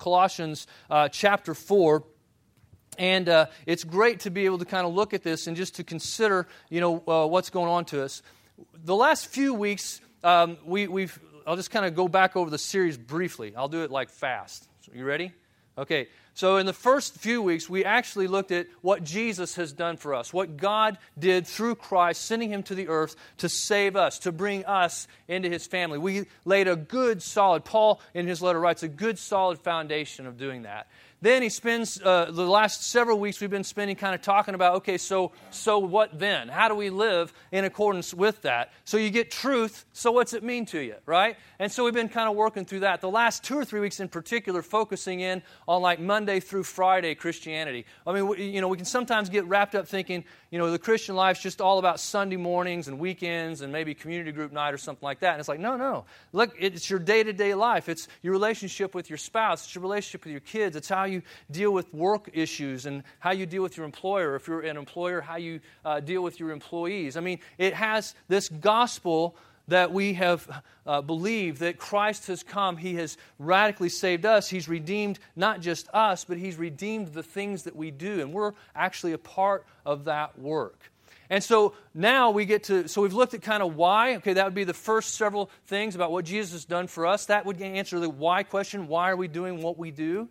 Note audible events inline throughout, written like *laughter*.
Colossians uh, chapter 4. And uh, it's great to be able to kind of look at this and just to consider, you know, uh, what's going on to us. The last few weeks, um, we, we've, I'll just kind of go back over the series briefly. I'll do it like fast. So you ready? Okay. So, in the first few weeks, we actually looked at what Jesus has done for us, what God did through Christ, sending him to the earth to save us, to bring us into his family. We laid a good, solid, Paul in his letter writes, a good, solid foundation of doing that. Then he spends uh, the last several weeks we've been spending kind of talking about okay, so so what then? How do we live in accordance with that? So you get truth. So what's it mean to you, right? And so we've been kind of working through that. The last two or three weeks in particular, focusing in on like Monday through Friday Christianity. I mean, we, you know, we can sometimes get wrapped up thinking, you know, the Christian life's just all about Sunday mornings and weekends and maybe community group night or something like that. And it's like, no, no. Look, it's your day to day life. It's your relationship with your spouse. It's your relationship with your kids. It's how you deal with work issues and how you deal with your employer. If you're an employer, how you uh, deal with your employees. I mean, it has this gospel that we have uh, believed that Christ has come. He has radically saved us. He's redeemed not just us, but He's redeemed the things that we do. And we're actually a part of that work. And so now we get to, so we've looked at kind of why. Okay, that would be the first several things about what Jesus has done for us. That would answer the why question. Why are we doing what we do?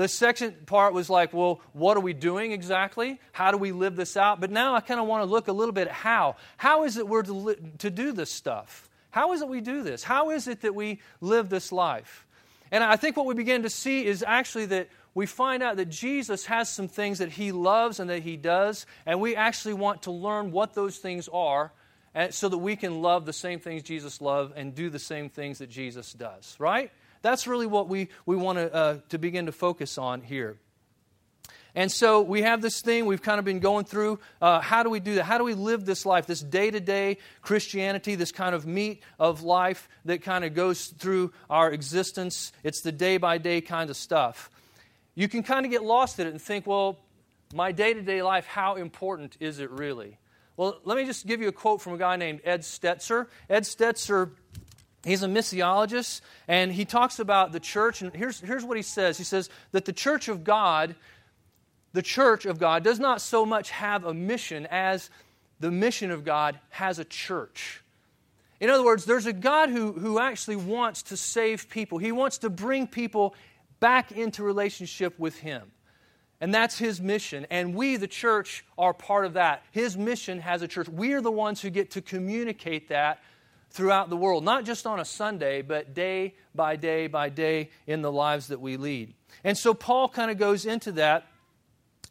The second part was like, well, what are we doing exactly? How do we live this out? But now I kind of want to look a little bit at how. How is it we're to, li- to do this stuff? How is it we do this? How is it that we live this life? And I think what we begin to see is actually that we find out that Jesus has some things that he loves and that he does, and we actually want to learn what those things are so that we can love the same things Jesus loved and do the same things that Jesus does, right? That's really what we, we want to, uh, to begin to focus on here. And so we have this thing we've kind of been going through. Uh, how do we do that? How do we live this life, this day to day Christianity, this kind of meat of life that kind of goes through our existence? It's the day by day kind of stuff. You can kind of get lost in it and think, well, my day to day life, how important is it really? Well, let me just give you a quote from a guy named Ed Stetzer. Ed Stetzer He's a missiologist, and he talks about the church. And here's, here's what he says He says that the church of God, the church of God, does not so much have a mission as the mission of God has a church. In other words, there's a God who, who actually wants to save people, He wants to bring people back into relationship with Him. And that's his mission. And we, the church, are part of that. His mission has a church. We are the ones who get to communicate that throughout the world, not just on a Sunday, but day by day by day in the lives that we lead. And so Paul kind of goes into that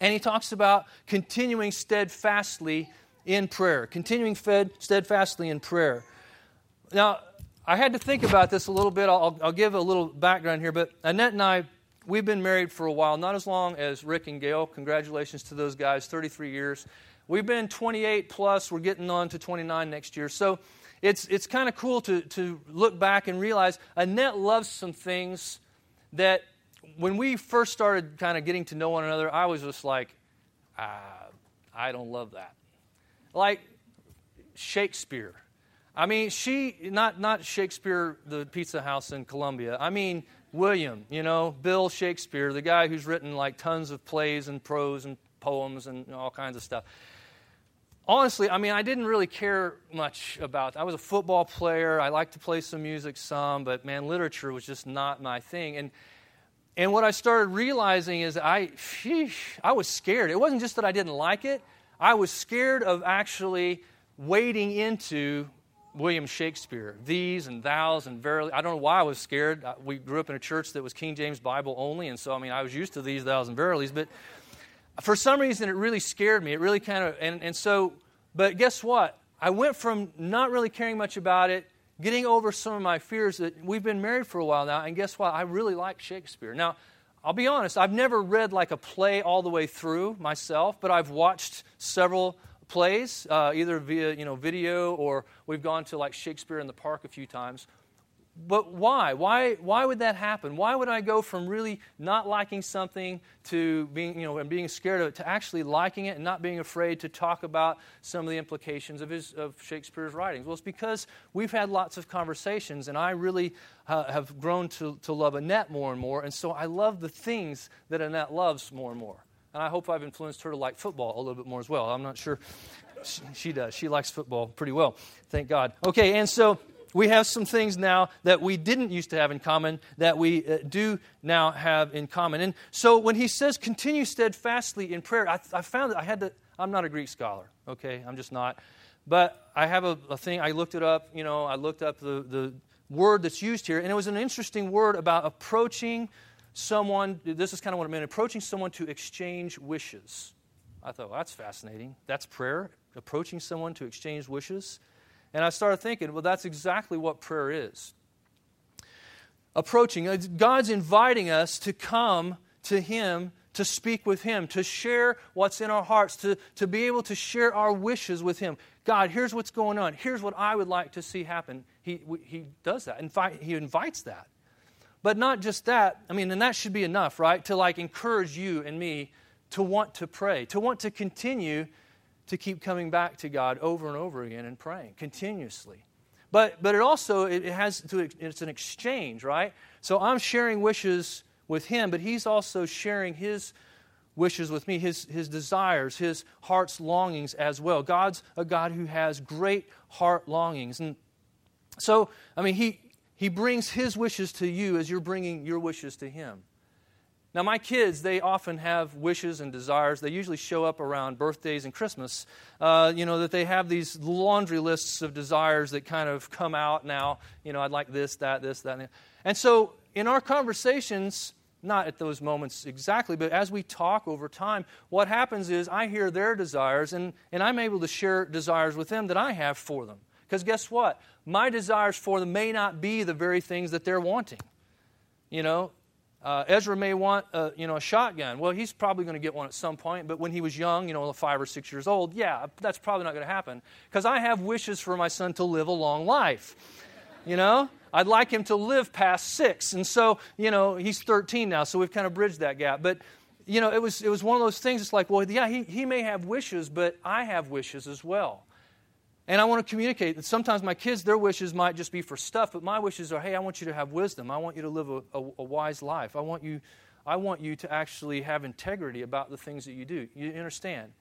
and he talks about continuing steadfastly in prayer, continuing fed steadfastly in prayer. Now, I had to think about this a little bit. I'll, I'll give a little background here, but Annette and I, we've been married for a while, not as long as Rick and Gail. Congratulations to those guys, 33 years. We've been 28 plus, we're getting on to 29 next year. So, it's, it's kind of cool to, to look back and realize Annette loves some things that when we first started kind of getting to know one another, I was just like, ah, I don't love that. Like Shakespeare. I mean, she, not, not Shakespeare, the pizza house in Columbia. I mean, William, you know, Bill Shakespeare, the guy who's written like tons of plays and prose and poems and all kinds of stuff honestly, I mean, I didn't really care much about. I was a football player. I liked to play some music some, but man, literature was just not my thing. And and what I started realizing is I, sheesh, I was scared. It wasn't just that I didn't like it. I was scared of actually wading into William Shakespeare, these and thous and verily. I don't know why I was scared. We grew up in a church that was King James Bible only, and so I mean I was used to these, thous, and verilies, but for some reason, it really scared me. It really kind of, and, and so, but guess what? I went from not really caring much about it, getting over some of my fears that we've been married for a while now, and guess what? I really like Shakespeare. Now, I'll be honest, I've never read like a play all the way through myself, but I've watched several plays, uh, either via you know video or we've gone to like Shakespeare in the Park a few times. But why? Why, why would that happen? Why would I go from really not liking something to being, you know, and being scared of it to actually liking it and not being afraid to talk about some of the implications of, his, of Shakespeare's writings? Well, it's because we've had lots of conversations, and I really uh, have grown to, to love Annette more and more, and so I love the things that Annette loves more and more. And I hope I've influenced her to like football a little bit more as well. I'm not sure she, she does. She likes football pretty well, thank God. Okay, and so we have some things now that we didn't used to have in common that we uh, do now have in common. And so when he says continue steadfastly in prayer, I, I found that I had to, I'm not a Greek scholar, okay? I'm just not. But I have a, a thing, I looked it up, you know, I looked up the, the word that's used here, and it was an interesting word about approaching someone. This is kind of what I meant approaching someone to exchange wishes. I thought, well, that's fascinating. That's prayer, approaching someone to exchange wishes. And I started thinking, well, that's exactly what prayer is. Approaching, uh, God's inviting us to come to Him, to speak with Him, to share what's in our hearts, to, to be able to share our wishes with Him. God, here's what's going on. Here's what I would like to see happen. He, he does that. In fact, He invites that. But not just that, I mean, and that should be enough, right? To like encourage you and me to want to pray, to want to continue to keep coming back to God over and over again and praying continuously. But, but it also it has to, it's an exchange, right? So I'm sharing wishes with him, but he's also sharing his wishes with me, his, his desires, his heart's longings as well. God's a God who has great heart longings. And so, I mean, he, he brings his wishes to you as you're bringing your wishes to him. Now, my kids, they often have wishes and desires. They usually show up around birthdays and Christmas. Uh, you know, that they have these laundry lists of desires that kind of come out now. You know, I'd like this, that, this, that. And, and so, in our conversations, not at those moments exactly, but as we talk over time, what happens is I hear their desires and, and I'm able to share desires with them that I have for them. Because guess what? My desires for them may not be the very things that they're wanting. You know, uh, Ezra may want a, you know, a shotgun. Well, he's probably going to get one at some point, but when he was young, you know, five or six years old, yeah, that's probably not going to happen. Because I have wishes for my son to live a long life. You know? I'd like him to live past six. And so, you know, he's 13 now, so we've kind of bridged that gap. But, you know, it was, it was one of those things, it's like, well, yeah, he, he may have wishes, but I have wishes as well. And I want to communicate that sometimes my kids, their wishes might just be for stuff, but my wishes are, hey, I want you to have wisdom. I want you to live a, a, a wise life. I want, you, I want you to actually have integrity about the things that you do. You understand?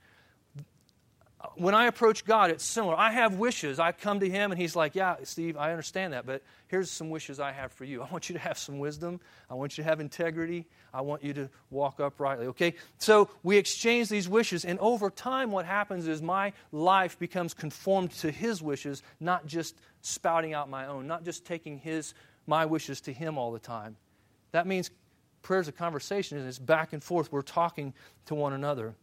When I approach God, it's similar. I have wishes. I come to Him, and He's like, Yeah, Steve, I understand that, but here's some wishes I have for you. *laughs* I want you to have some wisdom. I want you to have integrity. I want you to walk uprightly. Okay? So we exchange these wishes, and over time, what happens is my life becomes conformed to His wishes, not just spouting out my own, not just taking His, my wishes to Him all the time. That means prayer is a conversation, and it's back and forth. We're talking to one another.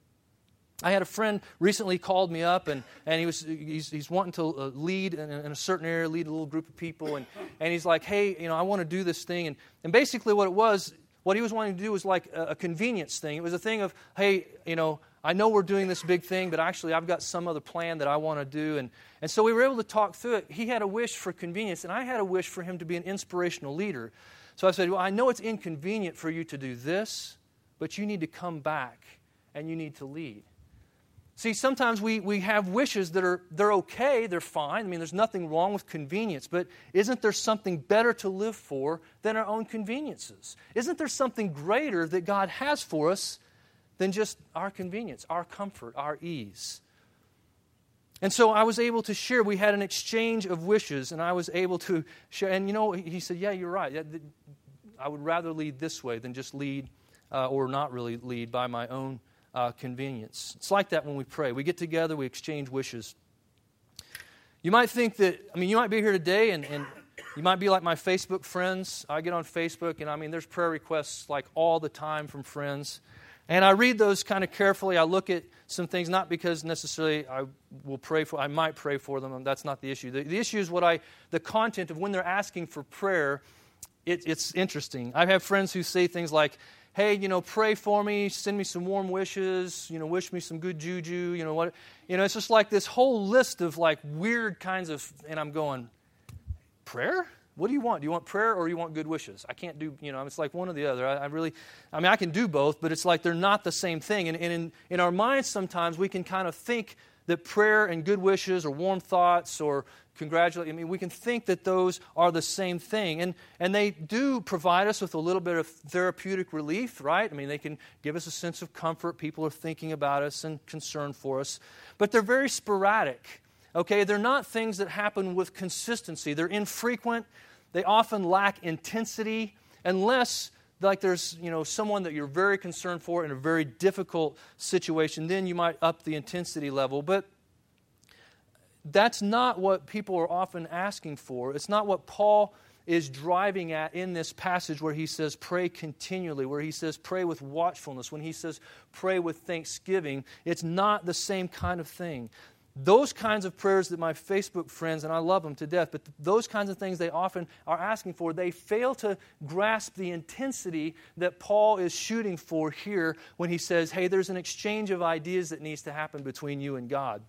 I had a friend recently called me up, and, and he was, he's, he's wanting to uh, lead in, in, a certain area, lead a little group of people. And, and he's like, hey, you know, I want to do this thing. And, and basically, what it was, what he was wanting to do was like a, a convenience thing. It was a thing of, hey, you know, I know we're doing this big thing, but actually, I've got some other plan that I want to do. And, and so we were able to talk through it. He had a wish for convenience, and I had a wish for him to be an inspirational leader. So I said, Well, I know it's inconvenient for you to do this, but you need to come back and you need to lead. See, sometimes we, we have wishes that are they're okay, they're fine. I mean, there's nothing wrong with convenience, but isn't there something better to live for than our own conveniences? Isn't there something greater that God has for us than just our convenience, our comfort, our ease? And so I was able to share. We had an exchange of wishes, and I was able to share. And you know, he said, Yeah, you're right. I would rather lead this way than just lead uh, or not really lead by my own uh, convenience. It's like that when we pray. We get together, we exchange wishes. You might think that, I mean, you might be here today and, and you might be like my Facebook friends. I get on Facebook and I mean, there's prayer requests like all the time from friends. And I read those kind of carefully. I look at some things, not because necessarily I will pray for, I might pray for them. That's not the issue. The, the issue is what I, the content of when they're asking for prayer, it, it's interesting. I have friends who say things like, hey, you know, pray for me, send me some warm wishes, you know, wish me some good juju, you know what? You know, it's just like this whole list of like weird kinds of, and I'm going, prayer? What do you want? Do you want prayer or you want good wishes? I can't do, you know, it's like one or the other. I, I really, I mean, I can do both, but it's like they're not the same thing. And, and in, in our minds, sometimes we can kind of think that prayer and good wishes or warm thoughts or congratulate, I mean, we can think that those are the same thing. And, and they do provide us with a little bit of therapeutic relief, right? I mean, they can give us a sense of comfort. People are thinking about us and concerned for us. But they're very sporadic. Okay, they're not things that happen with consistency. They're infrequent. They often lack intensity unless like there's you know someone that you're very concerned for in a very difficult situation then you might up the intensity level. But that's not what people are often asking for. It's not what paul is driving at in this passage where he says pray continually where he says pray with watchfulness when he says pray with thanksgiving. It's not the same kind of thing those kinds of prayers that my Facebook friends, and I love them to death, but those kinds of things they often are asking for, they fail to grasp the intensity that Paul is shooting for here when he says, hey, there's an exchange of ideas that needs to happen between you and God.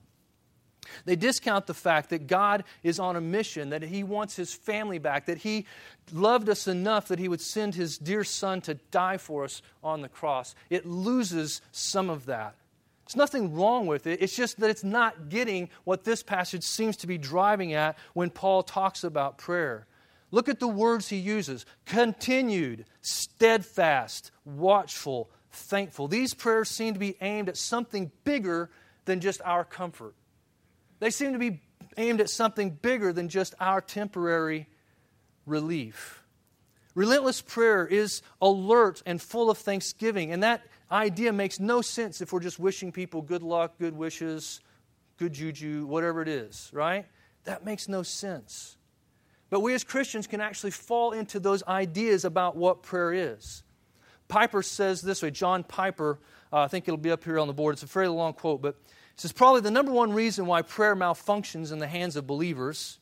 They discount the fact that God is on a mission, that He wants His family back, that He loved us enough that He would send His dear Son to die for us on the cross. It loses some of that. There's nothing wrong with it. It's just that it's not getting what this passage seems to be driving at when Paul talks about prayer. Look at the words he uses continued, steadfast, watchful, thankful. These prayers seem to be aimed at something bigger than just our comfort. They seem to be aimed at something bigger than just our temporary relief. Relentless prayer is alert and full of thanksgiving, and that idea makes no sense if we're just wishing people good luck, good wishes, good juju, whatever it is, right? That makes no sense. But we as Christians can actually fall into those ideas about what prayer is. Piper says this way John Piper, uh, I think it'll be up here on the board. It's a fairly long quote, but he says probably the number one reason why prayer malfunctions in the hands of believers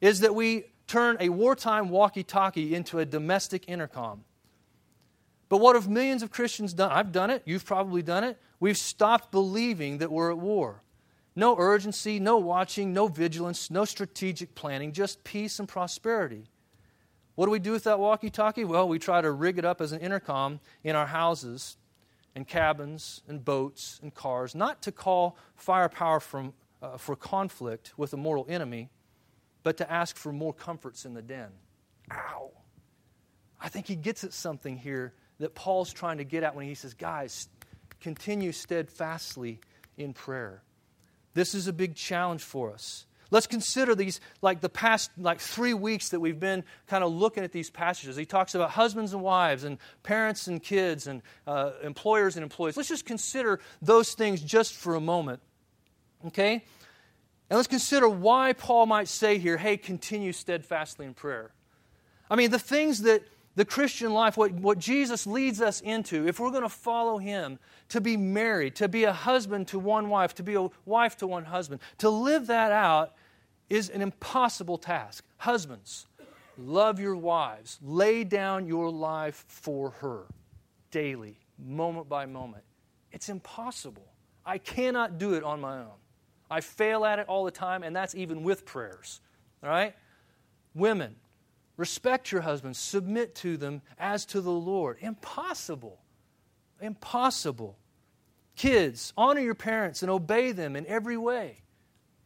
is that we turn a wartime walkie talkie into a domestic intercom. But what have millions of Christians done? I've done it. You've probably done it. We've stopped believing that we're at war. No urgency, no watching, no vigilance, no strategic planning, just peace and prosperity. What do we do with that walkie talkie? Well, we try to rig it up as an intercom in our houses and cabins and boats and cars, not to call firepower from, uh, for conflict with a mortal enemy, but to ask for more comforts in the den. Ow. I think he gets at something here that Paul's trying to get at when he says, guys, continue steadfastly in prayer. This is a big challenge for us. Let's consider these, like the past like three weeks that we've been kind of looking at these passages. He talks about husbands and wives, and parents and kids, and uh, employers and employees. Let's just consider those things just for a moment, okay? And let's consider why Paul might say here, "Hey, continue steadfastly in prayer." I mean, the things that the Christian life, what, what Jesus leads us into, if we're going to follow Him, to be married, to be a husband to one wife, to be a wife to one husband, to live that out is an impossible task. Husbands, love your wives, lay down your life for her daily, moment by moment. It's impossible. I cannot do it on my own. I fail at it all the time, and that's even with prayers. All right? Women, Respect your husbands, submit to them as to the Lord. Impossible. Impossible. Kids, honor your parents and obey them in every way.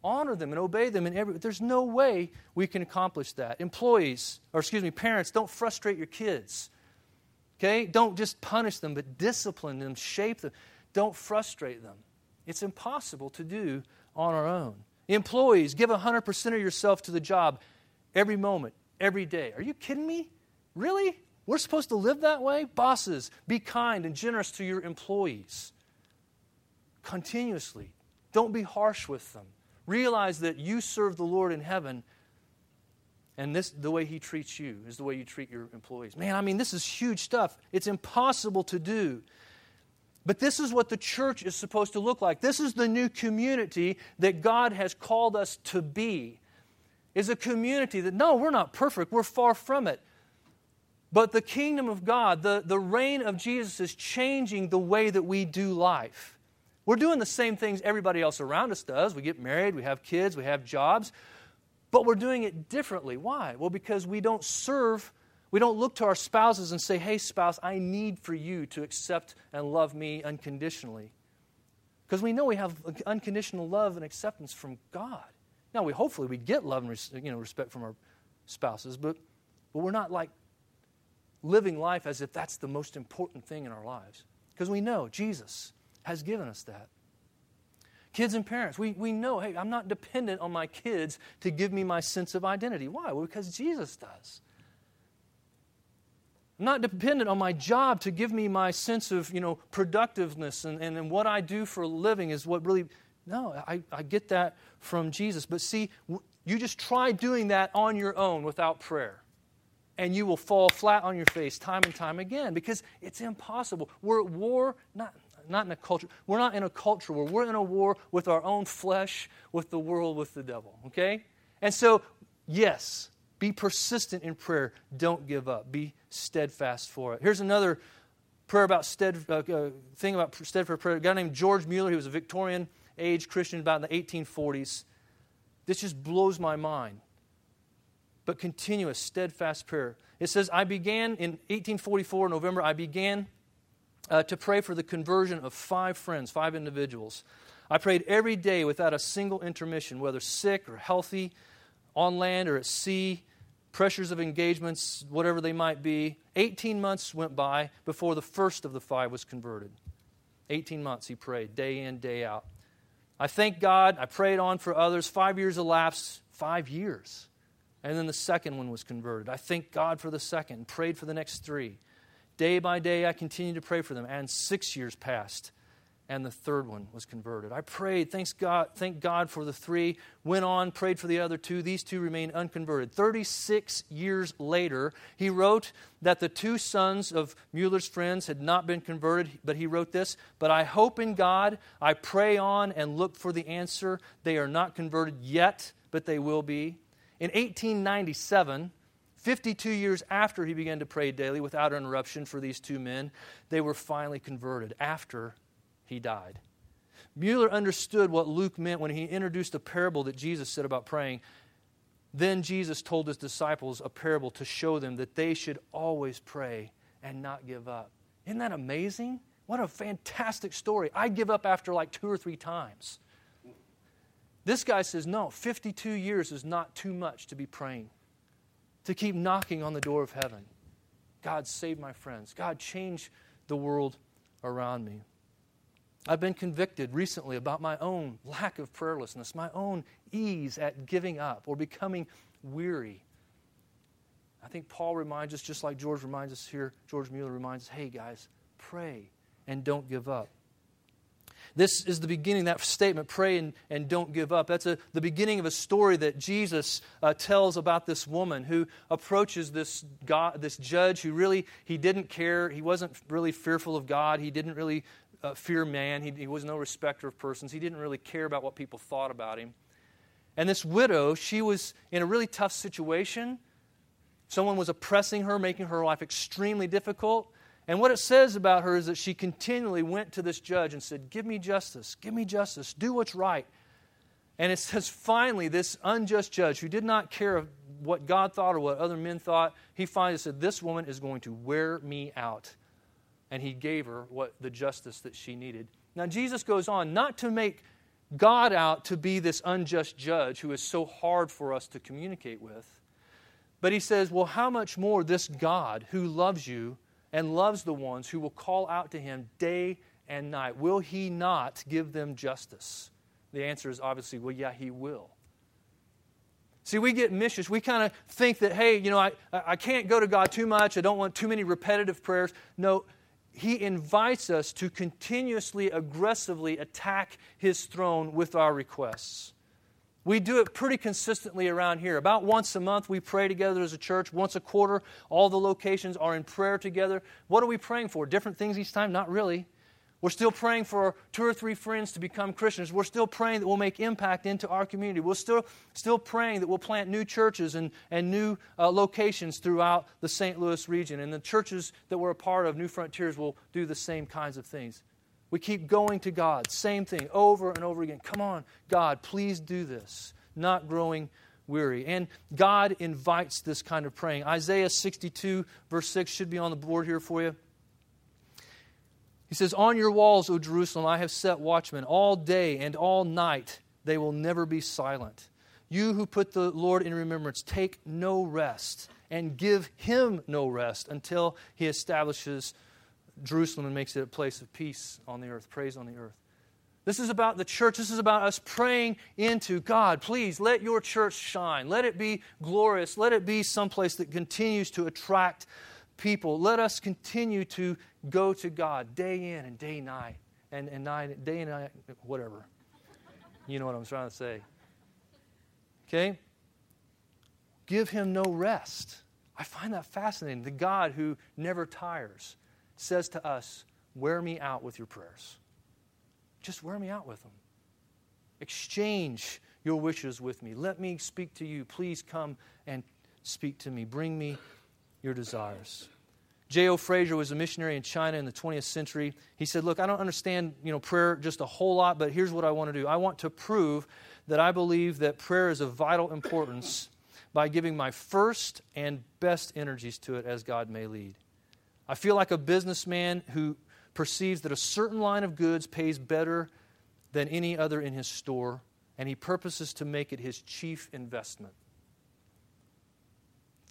Honor them and obey them in every There's no way we can accomplish that. Employees, or excuse me, parents, don't frustrate your kids. Okay? Don't just punish them, but discipline them, shape them. Don't frustrate them. It's impossible to do on our own. Employees, give 100% of yourself to the job every moment, every day. Are you kidding me? Really? We're supposed to live that way? Bosses, be kind and generous to your employees continuously. Don't be harsh with them. Realize that you serve the Lord in heaven, and this the way He treats you is the way you treat your employees. Man, I mean, this is huge stuff. It's impossible to do. But this is what the church is supposed to look like. This is the new community that God has called us to be is a community that, no, we're not perfect, we're far from it. But the kingdom of God, the, the reign of Jesus is changing the way that we do life. We're doing the same things everybody else around us does. We get married, we have kids, we have jobs. but we're doing it differently. Why? Well, because we don't serve, we don't look to our spouses and say, hey, spouse, I need for you to accept and love me unconditionally. Because we know we have unconditional love and acceptance from God. Now, we hopefully we get love and you know, respect from our spouses, but, but we're not like living life as if that's the most important thing in our lives. Because we know Jesus has given us that. Kids and parents, we, we know, hey, I'm not dependent on my kids to give me my sense of identity. Why? Well, because Jesus does. I'm not dependent on my job to give me my sense of, you know, productiveness and, and, and what I do for a living is what really, no, I, I get that from Jesus. But see, you just try doing that on your own without prayer. And you will fall flat on your face time and time again because it's impossible. We're at war, not, not in a culture. We're not in a culture where we're in a war with our own flesh, with the world, with the devil. Okay? And so, yes, be persistent in prayer. Don't give up. Be steadfast for it. Here's another prayer about stead, uh, uh, thing about steadfast prayer. A guy named George Mueller. He was a Victorian age Christian about in the 1840s. This just blows my mind. But continuous, steadfast prayer. It says, I began in 1844, November, I began uh, to pray for the conversion of five friends, five individuals. I prayed every day without a single intermission, whether sick or healthy, on land or at sea, pressures of engagements, whatever they might be. 18 months went by before the first of the five was converted. 18 months he prayed, day in, day out. I thank God. I prayed on for others. Five years elapsed, five years. And then the second one was converted. I thank God for the second, prayed for the next three. Day by day, I continued to pray for them, and six years passed, and the third one was converted. I prayed, thanks God, thank God for the three, went on, prayed for the other two. These two remained unconverted. 36 years later, he wrote that the two sons of Mueller's friends had not been converted, but he wrote this But I hope in God, I pray on and look for the answer. They are not converted yet, but they will be. In 1897, 52 years after he began to pray daily without interruption for these two men, they were finally converted after he died. Mueller understood what Luke meant when he introduced a parable that Jesus said about praying. Then Jesus told his disciples a parable to show them that they should always pray and not give up. Isn't that amazing? What a fantastic story. I give up after like two or three times. This guy says, no, 52 years is not too much to be praying to keep knocking on the door of heaven. God, save my friends. God, change the world around me. I've been convicted recently about my own lack of prayerlessness, my own ease at giving up or becoming weary. I think Paul reminds us, just like George reminds us here, George Mueller reminds us hey, guys, pray and don't give up. This is the beginning, that statement, pray and, and don't give up. That's a, the beginning of a story that Jesus uh, tells about this woman who approaches this, God, this judge who really, he didn't care. He wasn't really fearful of God. He didn't really uh, fear man. He, he was no respecter of persons. He didn't really care about what people thought about him. And this widow, she was in a really tough situation. Someone was oppressing her, making her life extremely difficult. And what it says about her is that she continually went to this judge and said, Give me justice, give me justice, do what's right. And it says, finally, this unjust judge who did not care what God thought or what other men thought, he finally said, This woman is going to wear me out. And he gave her what the justice that she needed. Now, Jesus goes on not to make God out to be this unjust judge who is so hard for us to communicate with, but he says, Well, how much more this God who loves you and loves the ones who will call out to him day and night. Will he not give them justice? The answer is obviously, well, yeah, he will. See, we get missions. We kind of think that, hey, you know, I, I can't go to God too much. I don't want too many repetitive prayers. No, He invites us to continuously, aggressively attack His throne with our requests. We do it pretty consistently around here. About once a month, we pray together as a church. Once a quarter, all the locations are in prayer together. What are we praying for? Different things each time? Not really. We're still praying for two or three friends to become Christians. We're still praying that we'll make impact into our community. We're still, still praying that we'll plant new churches and, and new uh, locations throughout the St. Louis region. And the churches that we're a part of, Newfrontiers, will do the same kinds of things. We keep going to God. Same thing over and over again. Come on, God, please do this. Not growing weary. And God invites this kind of praying. Isaiah 62, verse 6, should be on the board here for you. He says, On your walls, O Jerusalem, I have set watchmen all day and all night. They will never be silent. You who put the Lord in remembrance, take no rest and give him no rest until he establishes Jerusalem and makes it a place of peace on the earth, praise on the earth. This is about the church. This is about us praying into God. Please let your church shine. Let it be glorious. Let it be someplace that continues to attract people. Let us continue to go to God day in and day night and, and night, day and night, whatever. You know what I'm trying to say. Okay? Give him no rest. I find that fascinating. The God who never tires says to us, Wear me out with your prayers. Just wear me out with them. Exchange your wishes with me. Let me speak to you. Please come and speak to me. Bring me your desires. J.O. Fraser was a missionary in China in the 20th century. He said, Look, I don't understand you know, prayer just a whole lot, but here's what I want to do. I want to prove that I believe that prayer is of vital importance by giving my first and best energies to it as God may lead. I feel like a businessman who perceives that a certain line of goods pays better than any other in his store, and he purposes to make it his chief investment.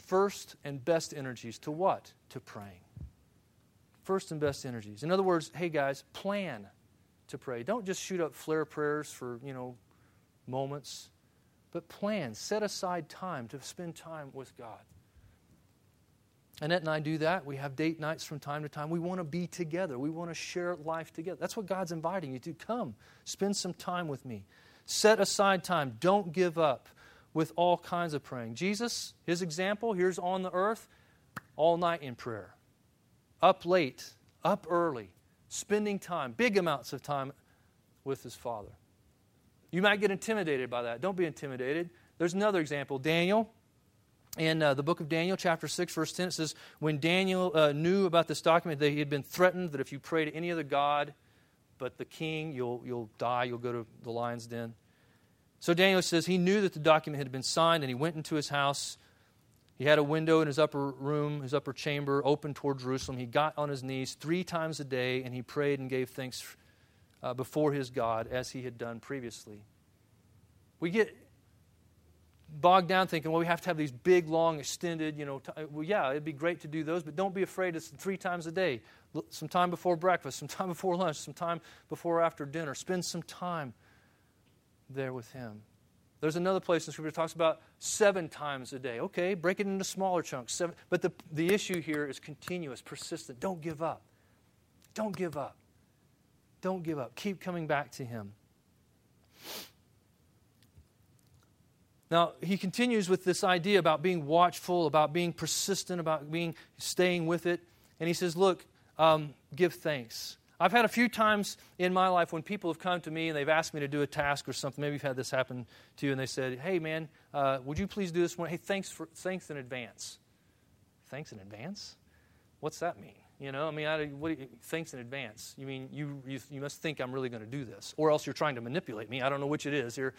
First and best energies to what? To praying. First and best energies. In other words, hey guys, plan to pray. Don't just shoot up flare prayers for, you know, moments, but plan. Set aside time to spend time with God. Annette and I do that. We have date nights from time to time. We want to be together. We want to share life together. That's what God's inviting you to. Come, spend some time with me. Set aside time. Don't give up with all kinds of praying. Jesus, his example, here's on the earth, all night in prayer. Up late, up early, spending time, big amounts of time with his Father. You might get intimidated by that. Don't be intimidated. There's another example. Daniel, in uh, the book of Daniel, chapter 6, verse 10, it says, When Daniel uh, knew about this document, that he had been threatened that if you pray to any other God but the king, you'll, you'll die, you'll go to the lion's den. So Daniel says he knew that the document had been signed, and he went into his house. He had a window in his upper room, his upper chamber, open toward Jerusalem. He got on his knees three times a day, and he prayed and gave thanks uh, before his God as he had done previously. We get bogged down thinking, well, we have to have these big, long, extended, you know, t- well, yeah, it'd be great to do those, but don't be afraid it's three times a day. Some time before breakfast, *laughs* some time before lunch, some time before after dinner. Spend some time there with Him. There's another place in Scripture that talks about seven times a day. Okay, break it into smaller chunks. Seven, but the, the issue here is continuous, persistent. Don't give up. Don't give up. Don't give up. Keep coming back to Him. Now, he continues with this idea about being watchful, about being persistent, about being staying with it. And he says, Look, um, give thanks. I've had a few times in my life when people have come to me and they've asked me to do a task or something. Maybe you've had this happen to you, and they said, "Hey, man, uh, would you please do this one? Hey, thanks for thanks in advance. Thanks in advance. What's that mean? You know, I mean, I, what you, thanks in advance. You mean you, you, you must think I'm really going to do this, or else you're trying to manipulate me. I don't know which it is here.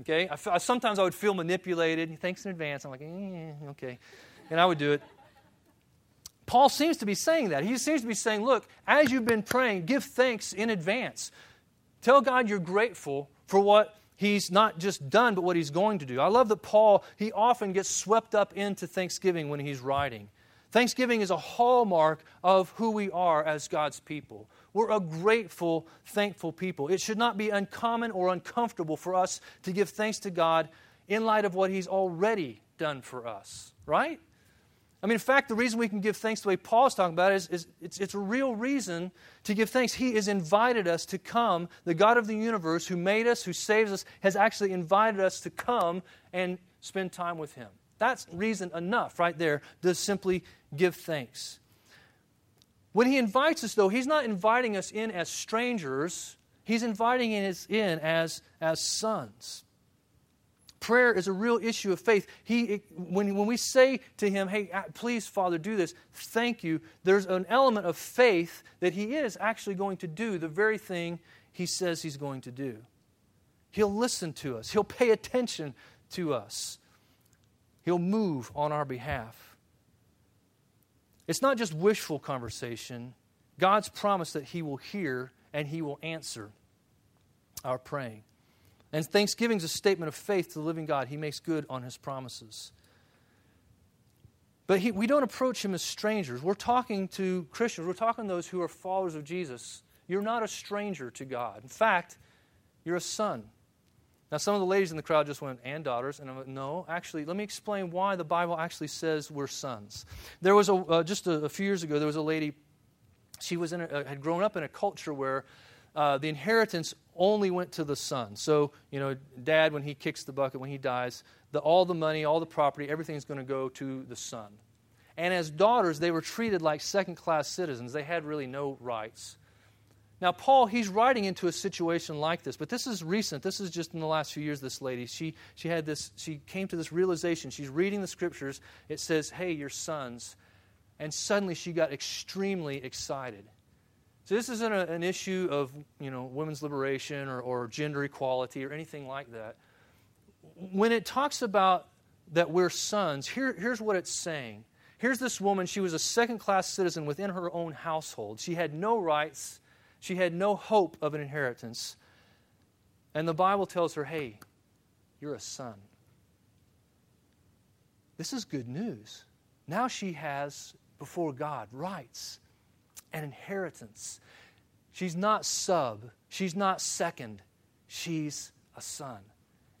Okay, I, sometimes I would feel manipulated. Thanks in advance. I'm like, eh, okay, and I would do it. Paul seems to be saying that. He seems to be saying, look, as you've been praying, give thanks in advance. Tell God you're grateful for what he's not just done, but what he's going to do. I love that Paul, he often gets swept up into thanksgiving when he's writing. Thanksgiving is a hallmark of who we are as God's people. We're a grateful, thankful people. It should not be uncommon or uncomfortable for us to give thanks to God in light of what He's already done for us, right? I mean, in fact, the reason we can give thanks the way Paul's talking about it is, is it's, it's a real reason to give thanks. He has invited us to come. The God of the universe, who made us, who saves us, has actually invited us to come and spend time with Him. That's reason enough right there to simply give thanks. When he invites us, though, he's not inviting us in as strangers, he's inviting us in as, as sons. Prayer is a real issue of faith. He, when, when we say to him, hey, uh, please, Father, do this, thank you, there's an element of faith that he is actually going to do the very thing he says he's going to do. He'll listen to us, he'll pay attention to us. He'll move on our behalf. It's not just wishful conversation. God's promise that He will hear and He will answer our praying. And thanksgiving is a statement of faith to the living God. He makes good on His promises. But he, we don't approach Him as strangers. We're talking to Christians, we're talking to those who are followers of Jesus. You're not a stranger to God. In fact, you're a son. Now, some of the ladies in the crowd just went, and daughters. And I'm like, no, actually, let me explain why the Bible actually says we're sons. There was a, uh, just a, a, few years ago, there was a lady, she was in a, uh, had grown up in a culture where uh, the inheritance only went to the son. So, you know, dad, when he kicks the bucket, when he dies, the, all the money, all the property, everything's going to go to the son. And as daughters, they were treated like second class citizens. They had really no rights. Now, Paul, he's writing into a situation like this, but this is recent. This is just in the last few years, this lady. She, she had this, she came to this realization. She's reading the scriptures. It says, Hey, your sons. And suddenly she got extremely excited. So this isn't a, an issue of you know women's liberation or, or gender equality or anything like that. When it talks about that we're sons, here, here's what it's saying. Here's this woman, she was a second class citizen within her own household. She had no rights, she had no hope of an inheritance. And the Bible tells her, hey, you're a son. This is good news. Now she has, before God, rights and inheritance. She's not sub, she's not second, she's a son.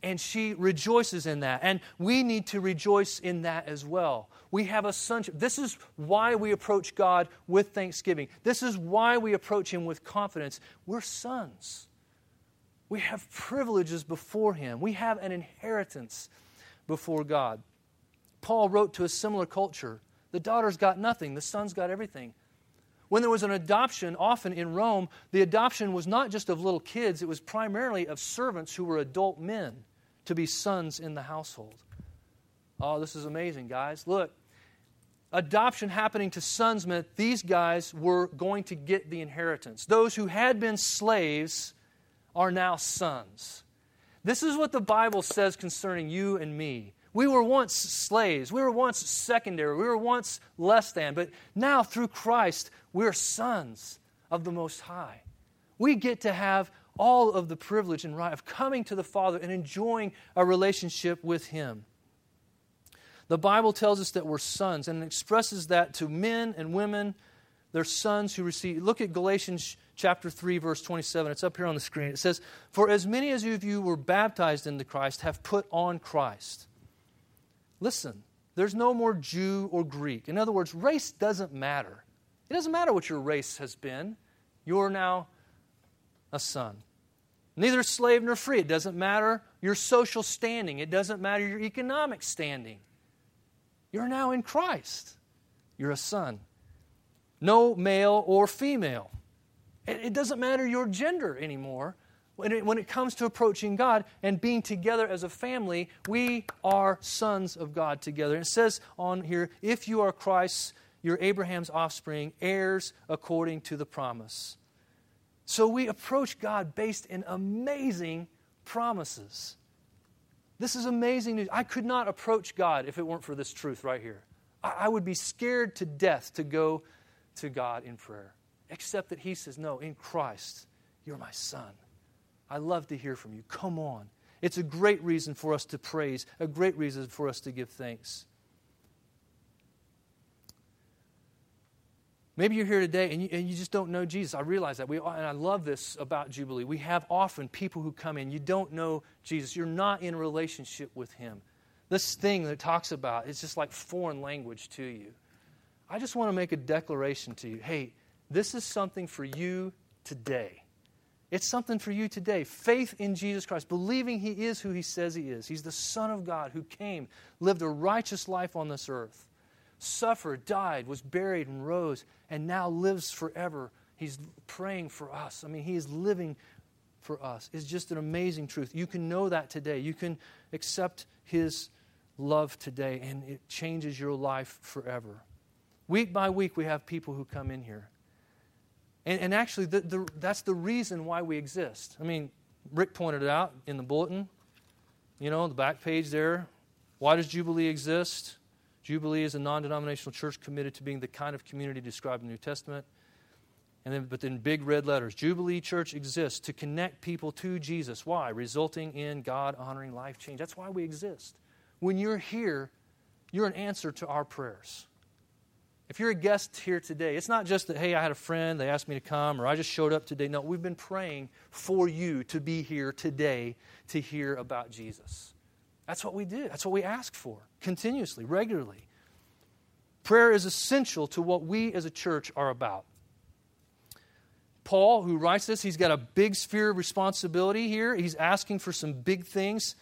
And she rejoices in that. And we need to rejoice in that as well. We have a sonship. This is why we approach God with thanksgiving. This is why we approach Him with confidence. We're sons. We have privileges before Him, we have an inheritance before God. Paul wrote to a similar culture. The daughters got nothing, the sons got everything. When there was an adoption, often in Rome, the adoption was not just of little kids, it was primarily of servants who were adult men to be sons in the household. Oh, this is amazing, guys. Look, adoption happening to sons meant these guys were going to get the inheritance. Those who had been slaves are now sons. This is what the Bible says concerning you and me. We were once slaves. We were once secondary. We were once less than. But now, through Christ, we're sons of the Most High. We get to have all of the privilege and right of coming to the Father and enjoying a relationship with Him. The Bible tells us that we're sons and expresses that to men and women. They're sons who receive. Look at Galatians chapter 3, verse 27. It's up here on the screen. It says, For as many as you were baptized into Christ have put on Christ. Listen, there's no more Jew or Greek. In other words, race doesn't matter. It doesn't matter what your race has been. You're now a son. Neither slave nor free. It doesn't matter your social standing, it doesn't matter your economic standing. You're now in Christ. You're a son. No male or female. It, doesn't matter your gender anymore. When it, when it comes to approaching God and being together as a family, we are sons of God together. It says on here, if you are Christ, you're Abraham's offspring, heirs according to the promise. So we approach God based in amazing promises. This is amazing news. I could not approach God if it weren't for this truth right here. I, would be scared to death to go to God in prayer, except that He says, No, in Christ, you're my son. I love to hear from you. Come on. It's a great reason for us to praise, a great reason for us to give thanks. Maybe you're here today and you, and you, just don't know Jesus. I realize that. We, and I love this about Jubilee. We have often people who come in, you don't know Jesus. You're not in a relationship with Him. This thing that talks about, it's just like foreign language to you. I just want to make a declaration to you hey, this is something for you today. It's something for you today. Faith in Jesus Christ, believing He is who He says He is. He's the Son of God who came, lived a righteous life on this earth suffered, died, was buried, and rose, and now lives forever. He's praying for us. I mean, He is living for us. It's just an amazing truth. You can know that today. You can accept His love today, and it changes your life forever. Week by week, we have people who come in here. And, and actually, the, the, that's the reason why we exist. I mean, Rick pointed it out in the bulletin, you know, the back page there. Why does Jubilee exist? Jubilee is a non denominational church committed to being the kind of community described in the New Testament. And then, but then big red letters Jubilee Church exists to connect people to Jesus. Why? Resulting in God honoring life change. That's why we exist. When you're here, you're an answer to our prayers. If you're a guest here today, it's not just that, hey, I had a friend, they asked me to come, or I just showed up today. No, we've been praying for you to be here today to hear about Jesus. That's what we do. That's what we ask for continuously, regularly. Prayer is essential to what we as a church are about. Paul, who writes this, he's got a big sphere of responsibility here. He's asking for some big things.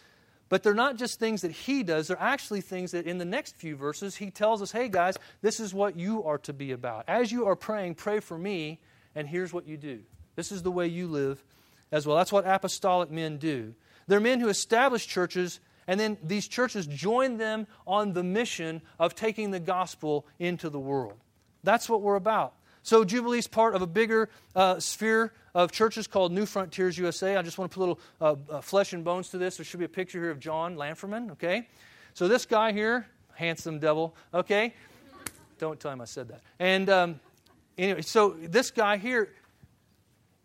But they're not just things that he does, they're actually things that in the next few verses he tells us, hey guys, this is what you are to be about. As you are praying, pray for me, and here's what you do. This is the way you live as well. That's what apostolic men do. They're men who establish churches, and then these churches join them on the mission of taking the gospel into the world. That's what we're about. So, Jubilee is part of a bigger uh, sphere of churches called Newfrontiers USA. I just want to put a little uh, uh, flesh and bones to this. There should be a picture here of John Lanferman, okay? So, this guy here, handsome devil, okay? Don't tell him I said that. And um, anyway, so this guy here,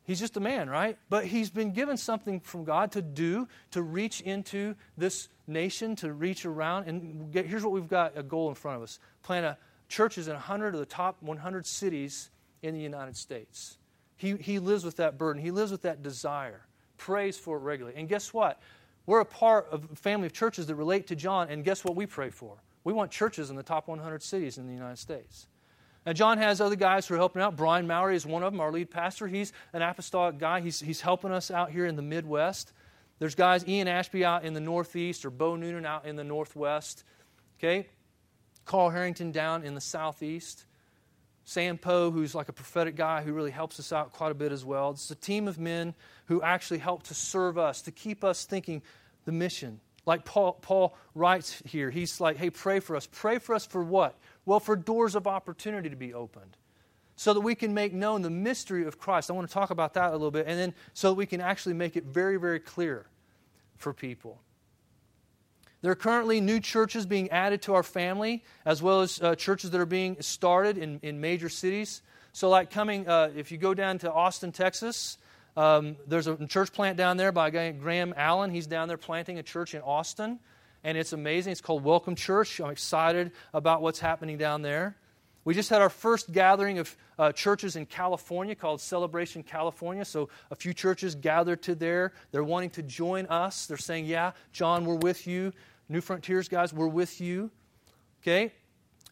he's just a man, right? But he's been given something from God to do, to reach into this nation, to reach around. And get, here's what we've got a goal in front of us plant a churches in 100 of the top 100 cities in the United States. He, he lives with that burden, he lives with that desire, prays for it regularly. And guess what? We're a part of a family of churches that relate to John, and guess what we pray for? We want churches in the top 100 cities in the United States. Now, John has other guys who are helping out. Brian Mowry is one of them, our lead pastor. He's an apostolic guy. He's, he's helping us out here in the Midwest. There's guys, Ian Ashby out in the Northeast, or Bo Noonan out in the Northwest. Okay? Carl Harrington down in the southeast. Sam Poe, who's like a prophetic guy who really helps us out quite a bit as well. It's a team of men who actually help to serve us, to keep us thinking the mission. Like Paul, Paul writes here, he's like, hey, pray for us. Pray for us for what? Well, for doors of opportunity to be opened so that we can make known the mystery of Christ. I want to talk about that a little bit, and then so that we can actually make it very, very clear for people. There are currently new churches being added to our family, as well as uh, churches that are being started in, in major cities. So, like coming, uh, if you go down to Austin, Texas, um, there's a church plant down there by a guy Graham Allen. He's down there planting a church in Austin, and it's amazing. It's called Welcome Church. I'm excited about what's happening down there. We just had our first gathering of uh, churches in California called Celebration California. So a few churches gathered to there. They're wanting to join us. They're saying, Yeah, John, we're with you. Newfrontiers guys, we're with you. Okay?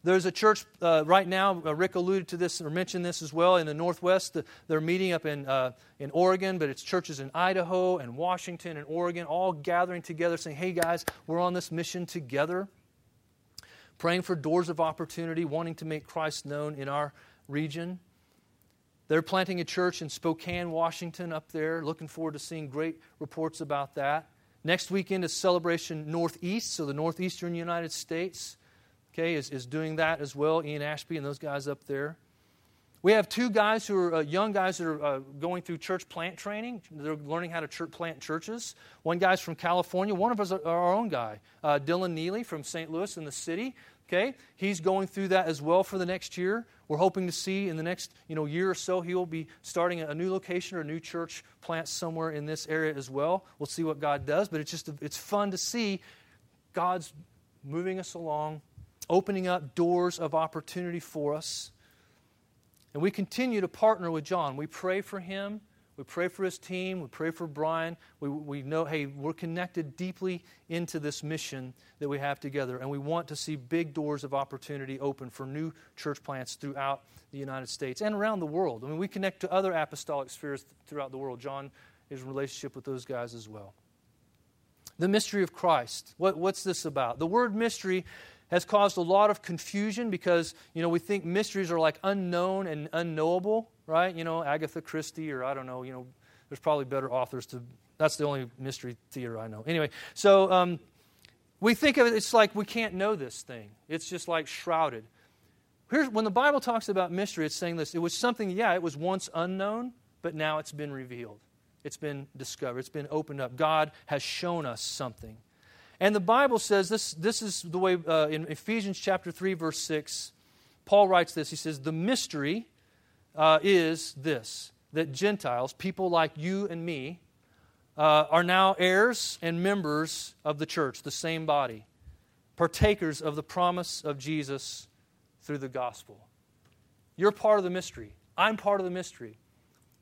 There's a church uh, right now, uh, Rick alluded to this or mentioned this as well, in the Northwest. The, they're meeting up in, uh, in Oregon, but it's churches in Idaho and Washington and Oregon, all gathering together saying, hey guys, we're on this mission together praying for doors of opportunity, wanting to make Christ known in our region. They're planting a church in Spokane, Washington, up there. Looking forward to seeing great reports about that. Next weekend is Celebration Northeast, so the Northeastern United States okay, is, is doing that as well. Ian Ashby and those guys up there. We have two guys who are uh, young guys that are uh, going through church plant training. They're learning how to church plant churches. One guy's from California. One of us are our own guy, uh, Dylan Neely from St. Louis in the city. Okay, he's going through that as well for the next year. We're hoping to see in the next you know year or so he will be starting a new location or a new church plant somewhere in this area as well. We'll see what God does, but it's just it's fun to see God's moving us along, opening up doors of opportunity for us. And we continue to partner with John. We pray for him. We pray for his team. We pray for Brian. We, we know, hey, we're connected deeply into this mission that we have together. And we want to see big doors of opportunity open for new church plants throughout the United States and around the world. I mean, we connect to other apostolic spheres throughout the world. John is in relationship with those guys as well. The mystery of Christ. What, what's this about? The word mystery has caused a lot of confusion because, you know, we think mysteries are like unknown and unknowable, right? You know, Agatha Christie or I don't know, you know, there's probably better authors to, that's the only mystery theater I know. Anyway, so um, we think of it, it's like we can't know this thing. It's just like shrouded. Here's, when the Bible talks about mystery, it's saying this. It was something, yeah, it was once unknown, but now it's been revealed. It's been discovered. It's been opened up. God has shown us something. And the Bible says this, this is the way uh, in Ephesians chapter 3, verse 6, Paul writes this. He says, The mystery uh, is this that Gentiles, people like you and me, uh, are now heirs and members of the church, the same body, partakers of the promise of Jesus through the gospel. You're part of the mystery. I'm part of the mystery.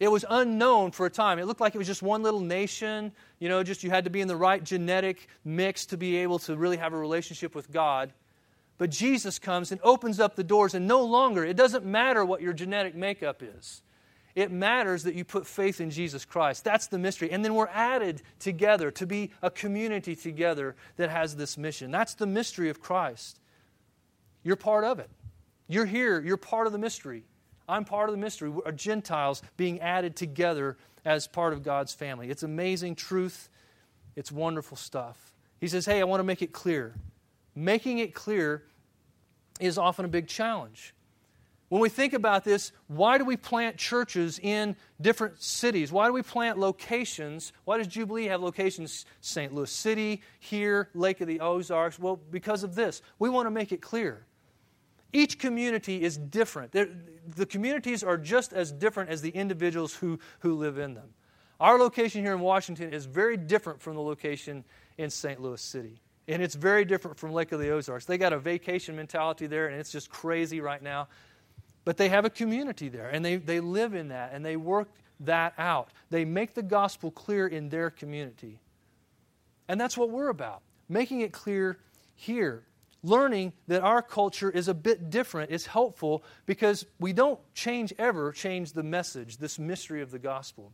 It was unknown for a time. It looked like it was just one little nation. You know, just you had to be in the right genetic mix to be able to really have a relationship with God. But Jesus comes and opens up the doors, and no longer, it doesn't matter what your genetic makeup is. It matters that you put faith in Jesus Christ. That's the mystery. And then we're added together to be a community together that has this mission. That's the mystery of Christ. You're part of it. You're here. You're part of the mystery. I'm part of the mystery. We're Gentiles being added together as part of God's family. It's amazing truth. It's wonderful stuff. He says, Hey, I want to make it clear. Making it clear is often a big challenge. When we think about this, why do we plant churches in different cities? Why do we plant locations? Why does Jubilee have locations St. Louis City, here, Lake of the Ozarks? Well, because of this. We want to make it clear. Each community is different. They're, the communities are just as different as the individuals who, who live in them. Our location here in Washington is very different from the location in St. Louis City. And it's very different from Lake of the Ozarks. They got a vacation mentality there, and it's just crazy right now. But they have a community there, and they, they live in that, and they work that out. They make the gospel clear in their community. And that's what we're about, making it clear here. Learning that our culture is a bit different is helpful because we don't change ever change the message, this mystery of the gospel.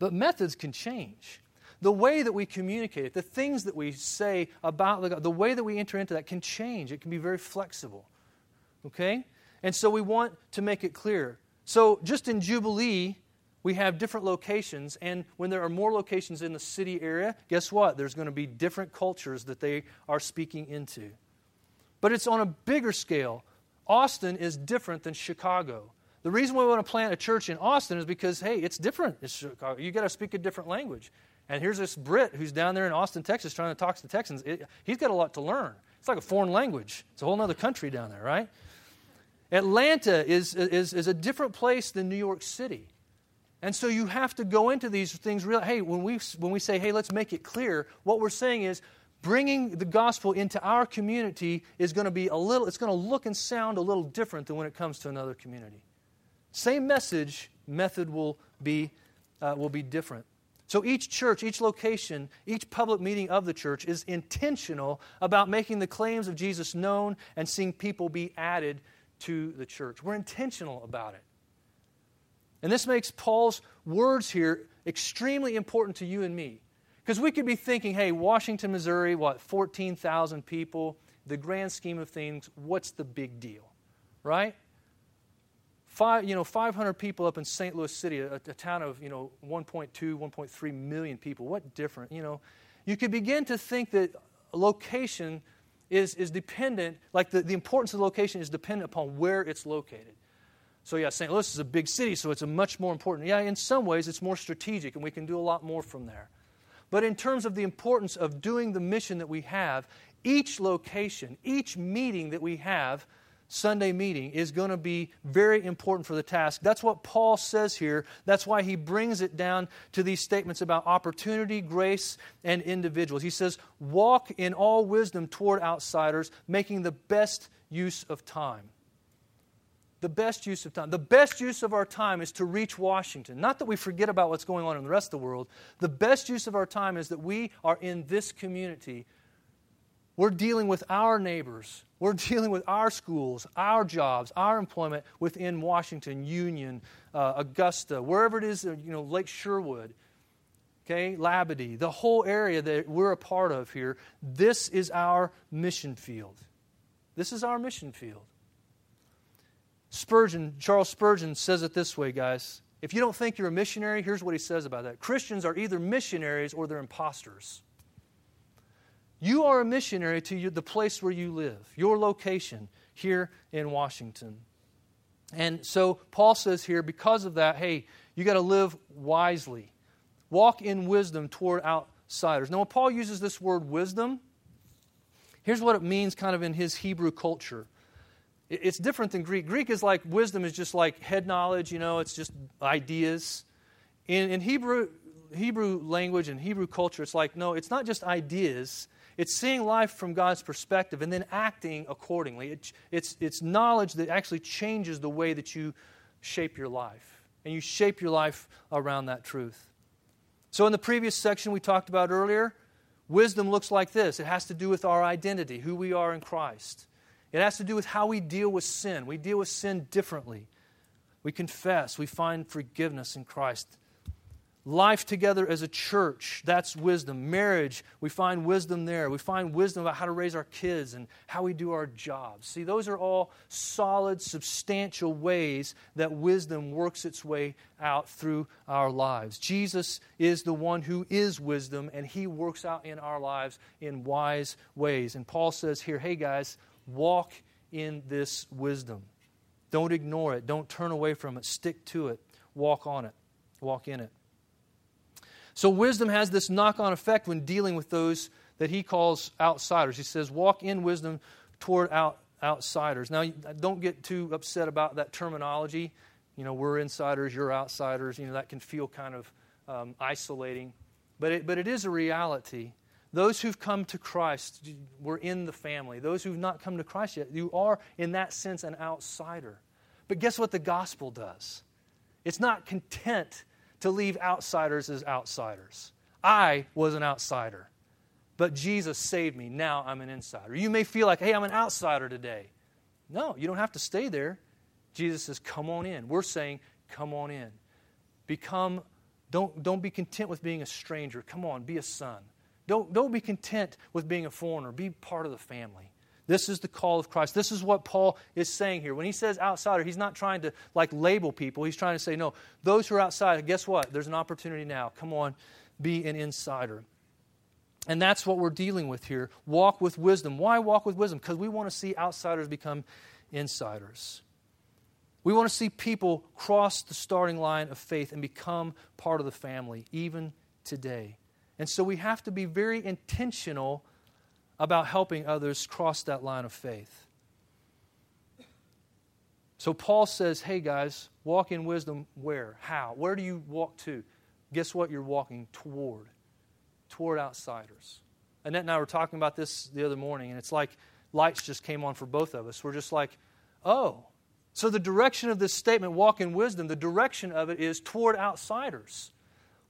But methods can change. The way that we communicate the things that we say about the, the way that we enter into that can change. It can be very flexible. Okay? And so we want to make it clear. So, just in Jubilee, we have different locations, and when there are more locations in the city area, guess what? There's going to be different cultures that they are speaking into. But it's on a bigger scale. Austin is different than Chicago. The reason we want to plant a church in Austin is because, hey, it's different. It's Chicago. You got to speak a different language. And here's this Brit who's down there in Austin, Texas, trying to talk to Texans. It, he's got a lot to learn. It's like a foreign language. It's a whole other country down there, right? Atlanta is, is, is a different place than New York City. And so you have to go into these things real. Hey, when we, when we say, hey, let's make it clear, what we're saying is bringing the gospel into our community is going to be a little, it's going to look and sound a little different than when it comes to another community. Same message, method will be, uh, will be different. So each church, each location, each public meeting of the church is intentional about making the claims of Jesus known and seeing people be added to the church. We're intentional about it. And this makes Paul's words here extremely important to you and me. Because we could be thinking, hey, Washington, Missouri, what, 14,000 people, the grand scheme of things, what's the big deal? Right? Five, you know, 500 people up in St. Louis City, a, a town of, you know, 1.2, 1.3 million people. What different? You know, you could begin to think that location is, is dependent, like the, the importance of the location is dependent upon where it's located. So, yeah, St. Louis is a big city, so it's a much more important. Yeah, in some ways, it's more strategic, and we can do a lot more from there. But in terms of the importance of doing the mission that we have, each location, each meeting that we have, Sunday meeting is going to be very important for the task. That's what Paul says here. That's why he brings it down to these statements about opportunity, grace, and individuals. He says, Walk in all wisdom toward outsiders, making the best use of time. The best use of time. The best use of our time is to reach Washington. Not that we forget about what's going on in the rest of the world. The best use of our time is that we are in this community we're dealing with our neighbors. We're *laughs* dealing with our schools, our jobs, our employment within Washington, Union, uh, Augusta, wherever it is, uh, you know, Lake Sherwood, okay, Labadie, the whole area that we're a part of here. This is our mission field. This is our mission field. Spurgeon, Charles Spurgeon says it this way, guys. If you don't think you're a missionary, here's what he says about that Christians are either missionaries or they're imposters. You are a missionary to the place where you live, your location here in Washington. And so Paul says here, because of that, hey, you got to live wisely. Walk in wisdom toward outsiders. Now, when Paul uses this word wisdom, here's what it means kind of in his Hebrew culture. It's different than Greek. Greek is like wisdom is just like head knowledge, you know, it's just ideas. In, in Hebrew, Hebrew language and Hebrew culture, it's like, no, it's not just ideas. It's seeing life from God's perspective and then acting accordingly. It, it's, it's knowledge that actually changes the way that you shape your life. And you shape your life around that truth. So, in the previous section we talked about earlier, wisdom looks like this it has to do with our identity, who we are in Christ. It has to do with how we deal with sin. We deal with sin differently. We confess, we find forgiveness in Christ. Life together as a church, that's wisdom. Marriage, we find wisdom there. We find wisdom about how to raise our kids and how we do our jobs. See, those are all solid, substantial ways that wisdom works its way out through our lives. Jesus is the one who is wisdom, and he works out in our lives in wise ways. And Paul says here, hey guys, walk in this wisdom. Don't ignore it, don't turn away from it, stick to it, walk on it, walk in it. So, wisdom has this knock on effect when dealing with those that he calls outsiders. He says, walk in wisdom toward out, outsiders. Now, don't get too upset about that terminology. You know, we're insiders, you're outsiders. You know, that can feel kind of um, isolating. But it, but it is a reality. Those who've come to Christ, we're in the family. Those who've not come to Christ yet, you are, in that sense, an outsider. But guess what the gospel does? It's not content to leave outsiders as outsiders. I was an outsider, but Jesus saved me. Now I'm an insider. You may feel like, hey, I'm an outsider today. No, you don't have to stay there. Jesus says, come on in. We're saying, come on in. Become, don't, don't be content with being a stranger. Come on, be a son. Don't, don't be content with being a foreigner. Be part of the family. This is the call of Christ. This is what Paul is saying here. When he says outsider, he's not trying to like label people. He's trying to say, no, those who are outside, guess what? There's an opportunity now. Come on, be an insider. And that's what we're dealing with here. Walk with wisdom. Why walk with wisdom? Because we want to see outsiders become insiders. We want to see people cross the starting line of faith and become part of the family, even today. And so we have to be very intentional about helping others cross that line of faith. So Paul says, hey guys, walk in wisdom where? How? Where do you walk to? Guess what you're walking toward? Toward outsiders. Annette and I were talking about this the other morning, and it's like lights just came on for both of us. We're just like, oh. So the direction of this statement, walk in wisdom, the direction of it is toward outsiders.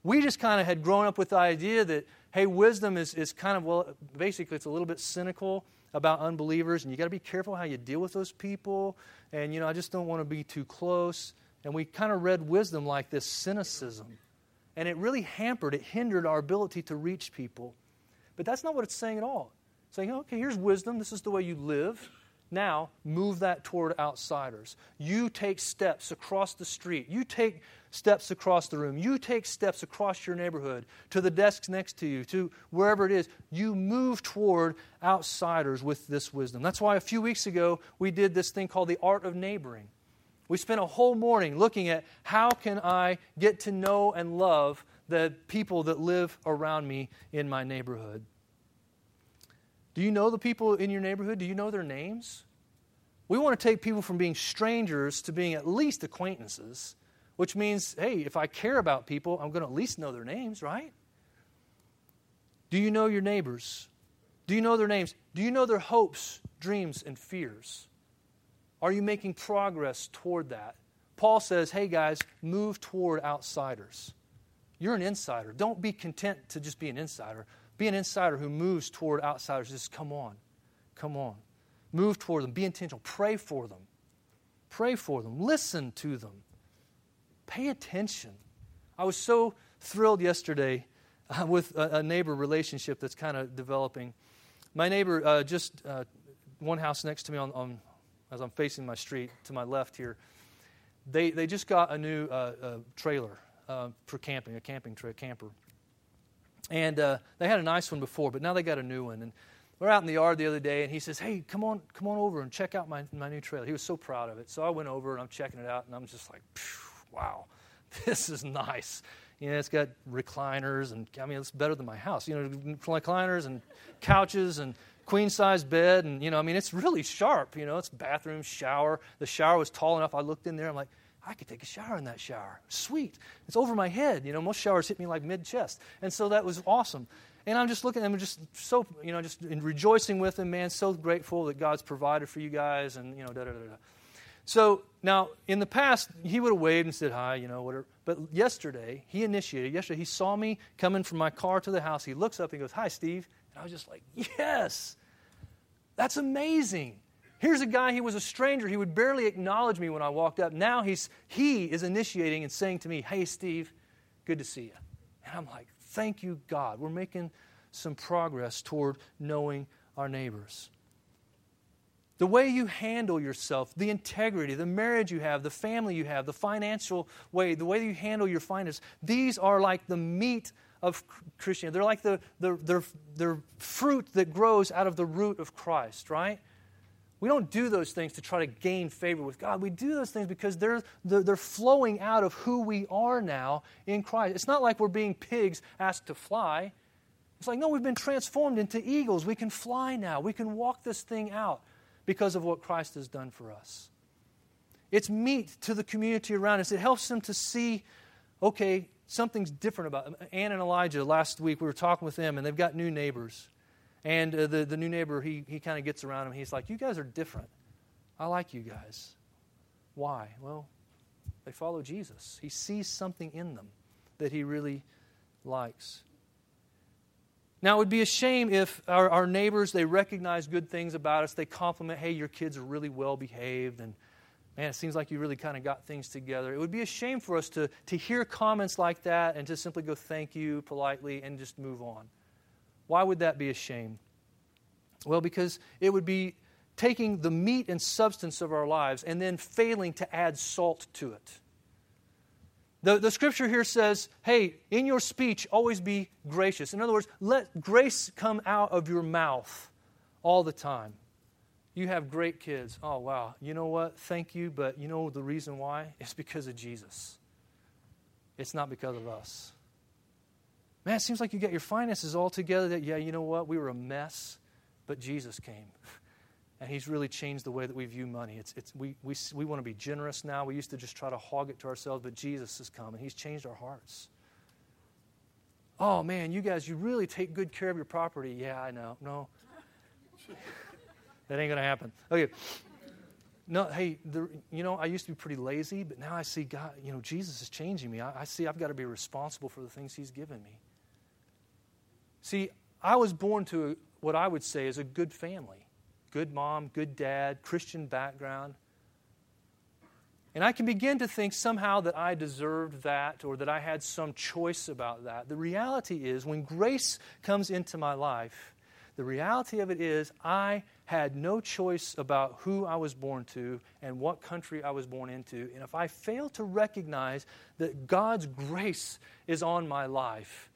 We just kind of had grown up with the idea that hey, wisdom is, is kind of, well, basically, it's a little bit cynical about unbelievers, and you got to be careful how you deal with those people. And, you know, I just don't want to be too close. And we kind of read wisdom like this cynicism. And it really hampered, it hindered our ability to reach people. But that's not what it's saying at all. It's saying, okay, here's wisdom. This is the way you live. Now, move that toward outsiders. You take steps across the street. You take steps across the room. You take steps across your neighborhood, to the desks next to you, to wherever it is. You move toward outsiders with this wisdom. That's why a few weeks ago we did this thing called the art of neighboring. We spent a whole morning looking at how can I get to know and love the people that live around me in my neighborhood. Do you know the people in your neighborhood? Do you know their names? We want to take people from being strangers to being at least acquaintances, which means, hey, if I care about people, I'm going to at least know their names, right? Do you know your neighbors? Do you know their names? Do you know their hopes, dreams, and fears? Are you making progress toward that? Paul says, hey guys, move toward outsiders. You're an insider. Don't be content to just be an insider. Be an insider who moves toward outsiders. Just come on. Come on. Move toward them. Be intentional. Pray for them. Pray for them. Listen to them. Pay attention. I was so thrilled yesterday uh, with a, a, neighbor relationship that's kind of developing. My neighbor, uh, just uh, one house next to me on, on, as I'm facing my street to my left here, they, they just got a new uh, trailer uh, for camping, a camping tra- camper. And uh, they had a nice one before, but now they got a new one. And we're out in the yard the other day, and he says, "Hey, come on, come on over and check out my, my new trailer." He was so proud of it. So I went over and I'm checking it out, and I'm just like, "Wow, *laughs* this is nice." You know, it's got recliners, and I mean, it's better than my house. You know, recliners and couches and queen size bed, and you know, I mean, it's really sharp. You know, it's bathroom, shower. The shower was tall enough. I looked in there. I'm like, I could take a shower in that shower. Sweet. It's over my head. You know, most showers hit me like mid chest, and so that was awesome. And I'm just looking, I'm just so, you know, just rejoicing with him, man. So grateful that God's provided for you guys, and you know, da da da da. So now, in the past, he would have waved and said hi, you know, whatever. But yesterday, he initiated. Yesterday, he saw me coming from my car to the house. He looks up and goes, "Hi, Steve." And I was just like, "Yes, that's amazing." Here's a guy, he was a stranger. He would barely acknowledge me when I walked up. Now he's, he is initiating and saying to me, Hey, Steve, good to see you. And I'm like, Thank you, God. We're making some progress toward knowing our neighbors. The way you handle yourself, the integrity, the marriage you have, the family you have, the financial way, the way you handle your finances, these are like the meat of Christianity. They're like the, the, the, the fruit that grows out of the root of Christ, right? We don't do those things to try to gain favor with God. We do those things because they're, they're, they're, flowing out of who we are now in Christ. It's not like we're being pigs asked to fly. It's like, no, we've been transformed into eagles. We can fly now. We can walk this thing out because of what Christ has done for us. It's meat to the community around us. It helps them to see, okay, something's different about them. Ann and Elijah, last week, we were talking with them, and they've got new neighbors. And uh, the, the new neighbor, he, he kind of gets around him. He's like, You guys are different. I like you guys. Why? Well, they follow Jesus. He sees something in them that he really likes. Now, it would be a shame if our, our neighbors, they recognize good things about us. They compliment, hey, your kids are really well behaved, and man, it seems like you really kind of got things together. It would be a shame for us to, to hear comments like that and to simply go thank you politely and just move on. Why would that be a shame? Well, because it would be taking the meat and substance of our lives and then failing to add salt to it. The, the scripture here says, hey, in your speech, always be gracious. In other words, let grace come out of your mouth all the time. You have great kids. Oh, wow. You know what? Thank you, but you know the reason why? *laughs* It's because of Jesus. It's not because of us. Man, it seems like you got your finances all together. That, yeah, you know what? We were a mess, but Jesus came. *laughs* And he's really changed the way that we view money. It's, it's, we, we, we want to be generous now. We used to just try to hog it to ourselves, but Jesus has come and he's changed our hearts. Oh, man, you guys, you really take good care of your property. Yeah, I know. No. *laughs* that ain't going to happen. Okay. No, hey, the, you know, I used to be pretty lazy, but now I see God, you know, Jesus is changing me. I, I see I've got to be responsible for the things he's given me. See, I was born to what I would say is a good family good mom, good dad, Christian background. And I can begin to think somehow that I deserved that or that I had some choice about that. The reality is, when grace comes into my life, the reality of it is I had no choice about who I was born to and what country I was born into. And if I fail to recognize that God's grace is on my life,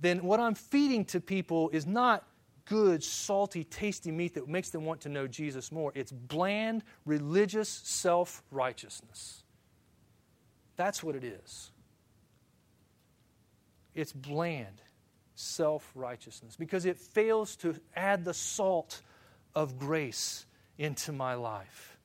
then what I'm feeding to people is not good, salty, tasty meat that makes them want to know Jesus more. It's bland, religious self righteousness. That's what it is. It's bland self righteousness because it fails to add the salt of grace into my life.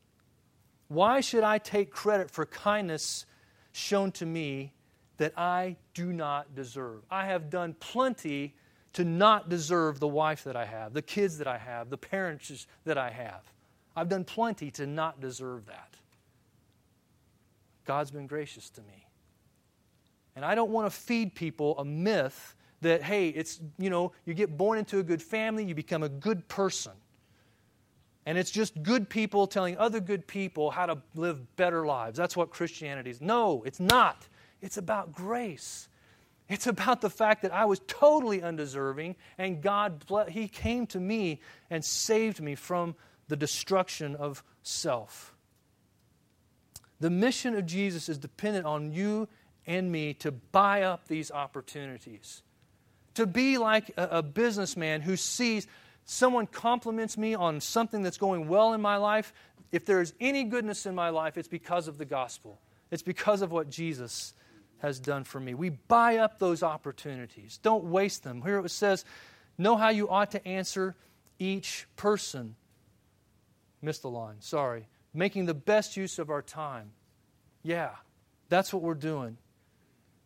Why should I take credit for kindness shown to me that I do not deserve. I have done plenty to not deserve the wife that I have, the kids that I have, the parents that I have. I've done plenty to not deserve that. God's been gracious to me. And I don't want to feed people a myth that, hey, it's, you know, you get born into a good family, you become a good person. And it's just good people telling other good people how to live better lives. That's what Christianity is. No, it's not. It's about grace. It's about the fact that I was totally undeserving, and God, He came to me and saved me from the destruction of self. The mission of Jesus is dependent on you and me to buy up these opportunities. To be like a, a businessman who sees someone compliments me on something that's going well in my life. If there is any goodness in my life, it's because of the gospel, it's because of what Jesus has done for me. We buy up those opportunities. Don't waste them. Here it says, know how you ought to answer each person. Missed the line, sorry. Making the best use of our time. Yeah, that's what we're doing.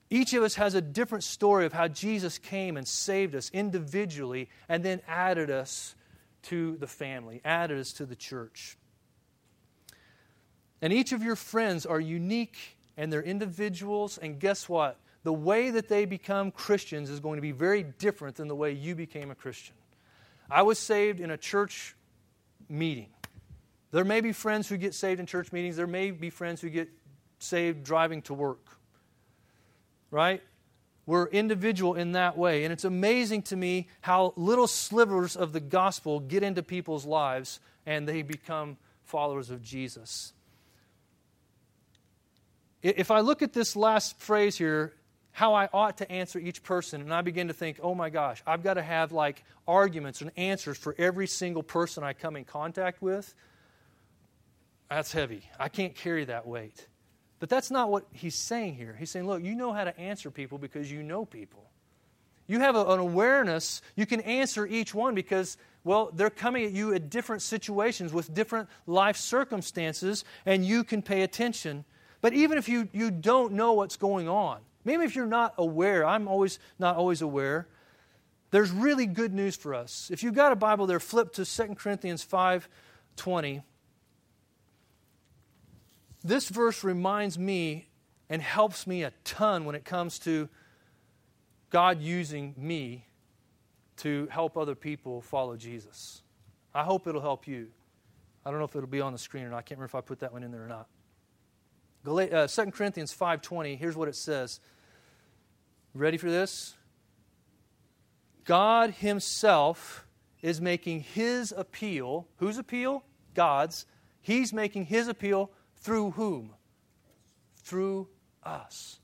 Each of us has a different story of how Jesus came and saved us individually and then added us to the family, added us to the church. And each of your friends are unique and they're individuals. And guess what? The way that they become Christians is going to be very different than the way you became a Christian. I was saved in a church meeting. There may be friends who get saved in church meetings, there may be friends who get saved driving to work. Right? We're individual in that way. And it's amazing to me how little slivers of the gospel get into people's lives and they become followers of Jesus. If I look at this last phrase here, how I ought to answer each person, and I begin to think, oh my gosh, I've got to have like arguments and answers for every single person I come in contact with, that's heavy. I can't carry that weight. But that's not what he's saying here. He's saying, look, you know how to answer people because you know people. You have a, an awareness. You can answer each one because, well, they're coming at you at different situations with different life circumstances, and you can pay attention but even if you, you don't know what's going on, maybe if you're not aware, I'm always not always aware, there's really good news for us. If you've got a Bible there, flip to 2 Corinthians 5 20. This verse reminds me and helps me a ton when it comes to God using me to help other people follow Jesus. I hope it'll help you. I don't know if it'll be on the screen or not. I can't remember if I put that one in there or not. 2 uh, Corinthians 5.20, here's what it says. Ready for this? God himself is making his appeal. Whose appeal? God's. He's making his appeal through whom? Through us.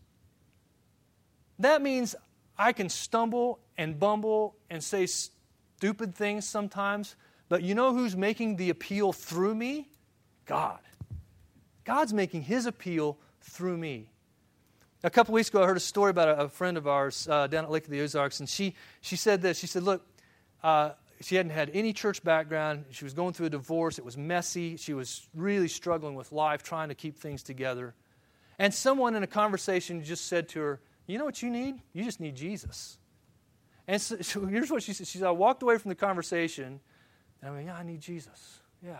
That means I can stumble and bumble and say stupid things sometimes, but you know who's making the appeal through me? God. God's making his appeal through me. A couple weeks ago, I heard a story about a, a friend of ours uh, down at Lake of the Ozarks, and she, she said this. She said, Look, uh, she hadn't had any church background. She was going through a divorce. It was messy. She was really struggling with life, trying to keep things together. And someone in a conversation just said to her, You know what you need? You just need Jesus. And so, *laughs* so here's what she said. She said, I walked away from the conversation, and I went, Yeah, I need Jesus. Yeah,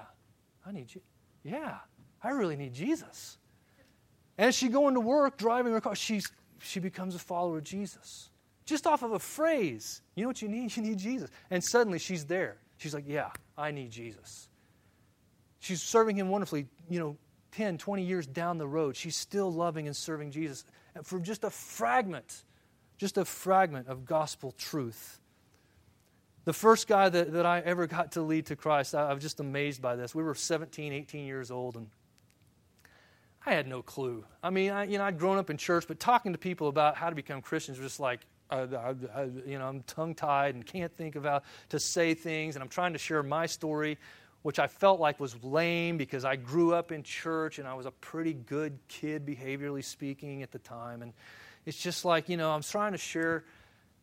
I need you. Yeah. I really need Jesus. And as she going to work, driving her car, she's, she becomes a follower of Jesus. Just off of a phrase. You know what you need? *laughs* You need Jesus. And suddenly she's there. She's like, yeah, I need Jesus. She's serving him wonderfully, you know, 10, 20 years down the road. She's still loving and serving Jesus for just a fragment, just a fragment of gospel truth. The first guy that, that I ever got to lead to Christ, I, I was just amazed by this. We were 17, 18 years old, and I had no clue. I mean, I, you know, I'd grown up in church, but talking to people about how to become Christians was just like, uh, I, I, you know, I'm tongue tied and can't think of how to say things, and I'm trying to share my story, which I felt like was lame because I grew up in church and I was a pretty good kid, behaviorally speaking, at the time. And it's just like, you know, I'm trying to share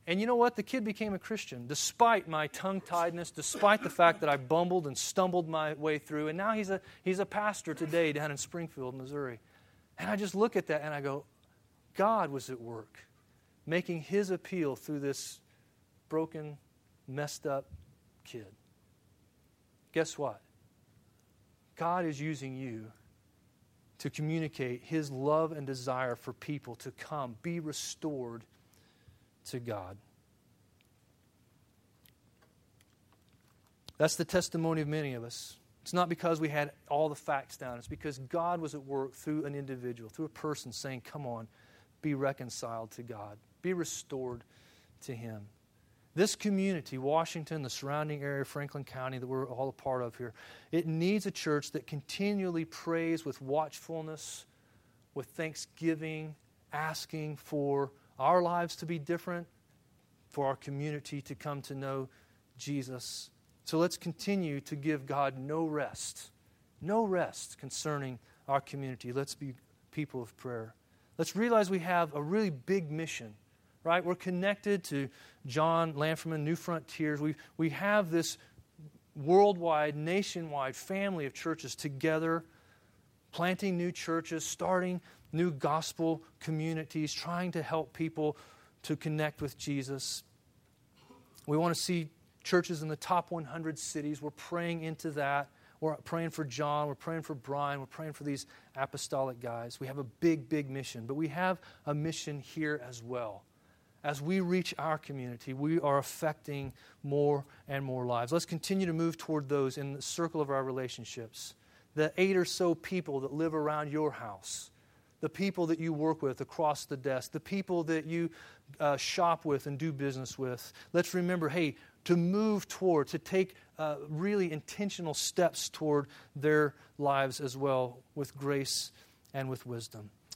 and you know what? The kid became a Christian despite my tongue tiedness, despite the fact that I bumbled and stumbled my way through. And now he's a, he's a pastor today down in Springfield, Missouri. And I just look at that and I go, God was at work making his appeal through this broken, messed up kid. Guess what? God is using you to communicate his love and desire for people to come, be restored to God. That's the testimony of many of us. It's not because we had all the facts down, it's because God was at work through an individual, through a person saying, Come on, be reconciled to God, be restored to Him. This community, Washington, the surrounding area, Franklin County, that we're all a part of here, it needs a church that continually prays with watchfulness, with thanksgiving, asking for our lives to be different, for our community to come to know Jesus. So let's continue to give God no rest, no rest concerning our community. Let's be people of prayer. Let's realize we have a really big mission, right? We're connected to John Lanferman, Newfrontiers. We, we have this worldwide, nationwide family of churches together, planting new churches, starting new gospel communities, trying to help people to connect with Jesus. We want to see churches in the top 100 cities. We're praying into that. We're praying for John. We're praying for Brian. We're praying for these apostolic guys. We have a big, big mission, but we have a mission here as well. As we reach our community, we are affecting more and more lives. Let's continue to move toward those in the circle of our relationships. The eight or so people that live around your house, the people that you work with across the desk, the people that you uh, shop with and do business with. Let's remember hey, to move toward, to take uh, really intentional steps toward their lives as well with grace and with wisdom.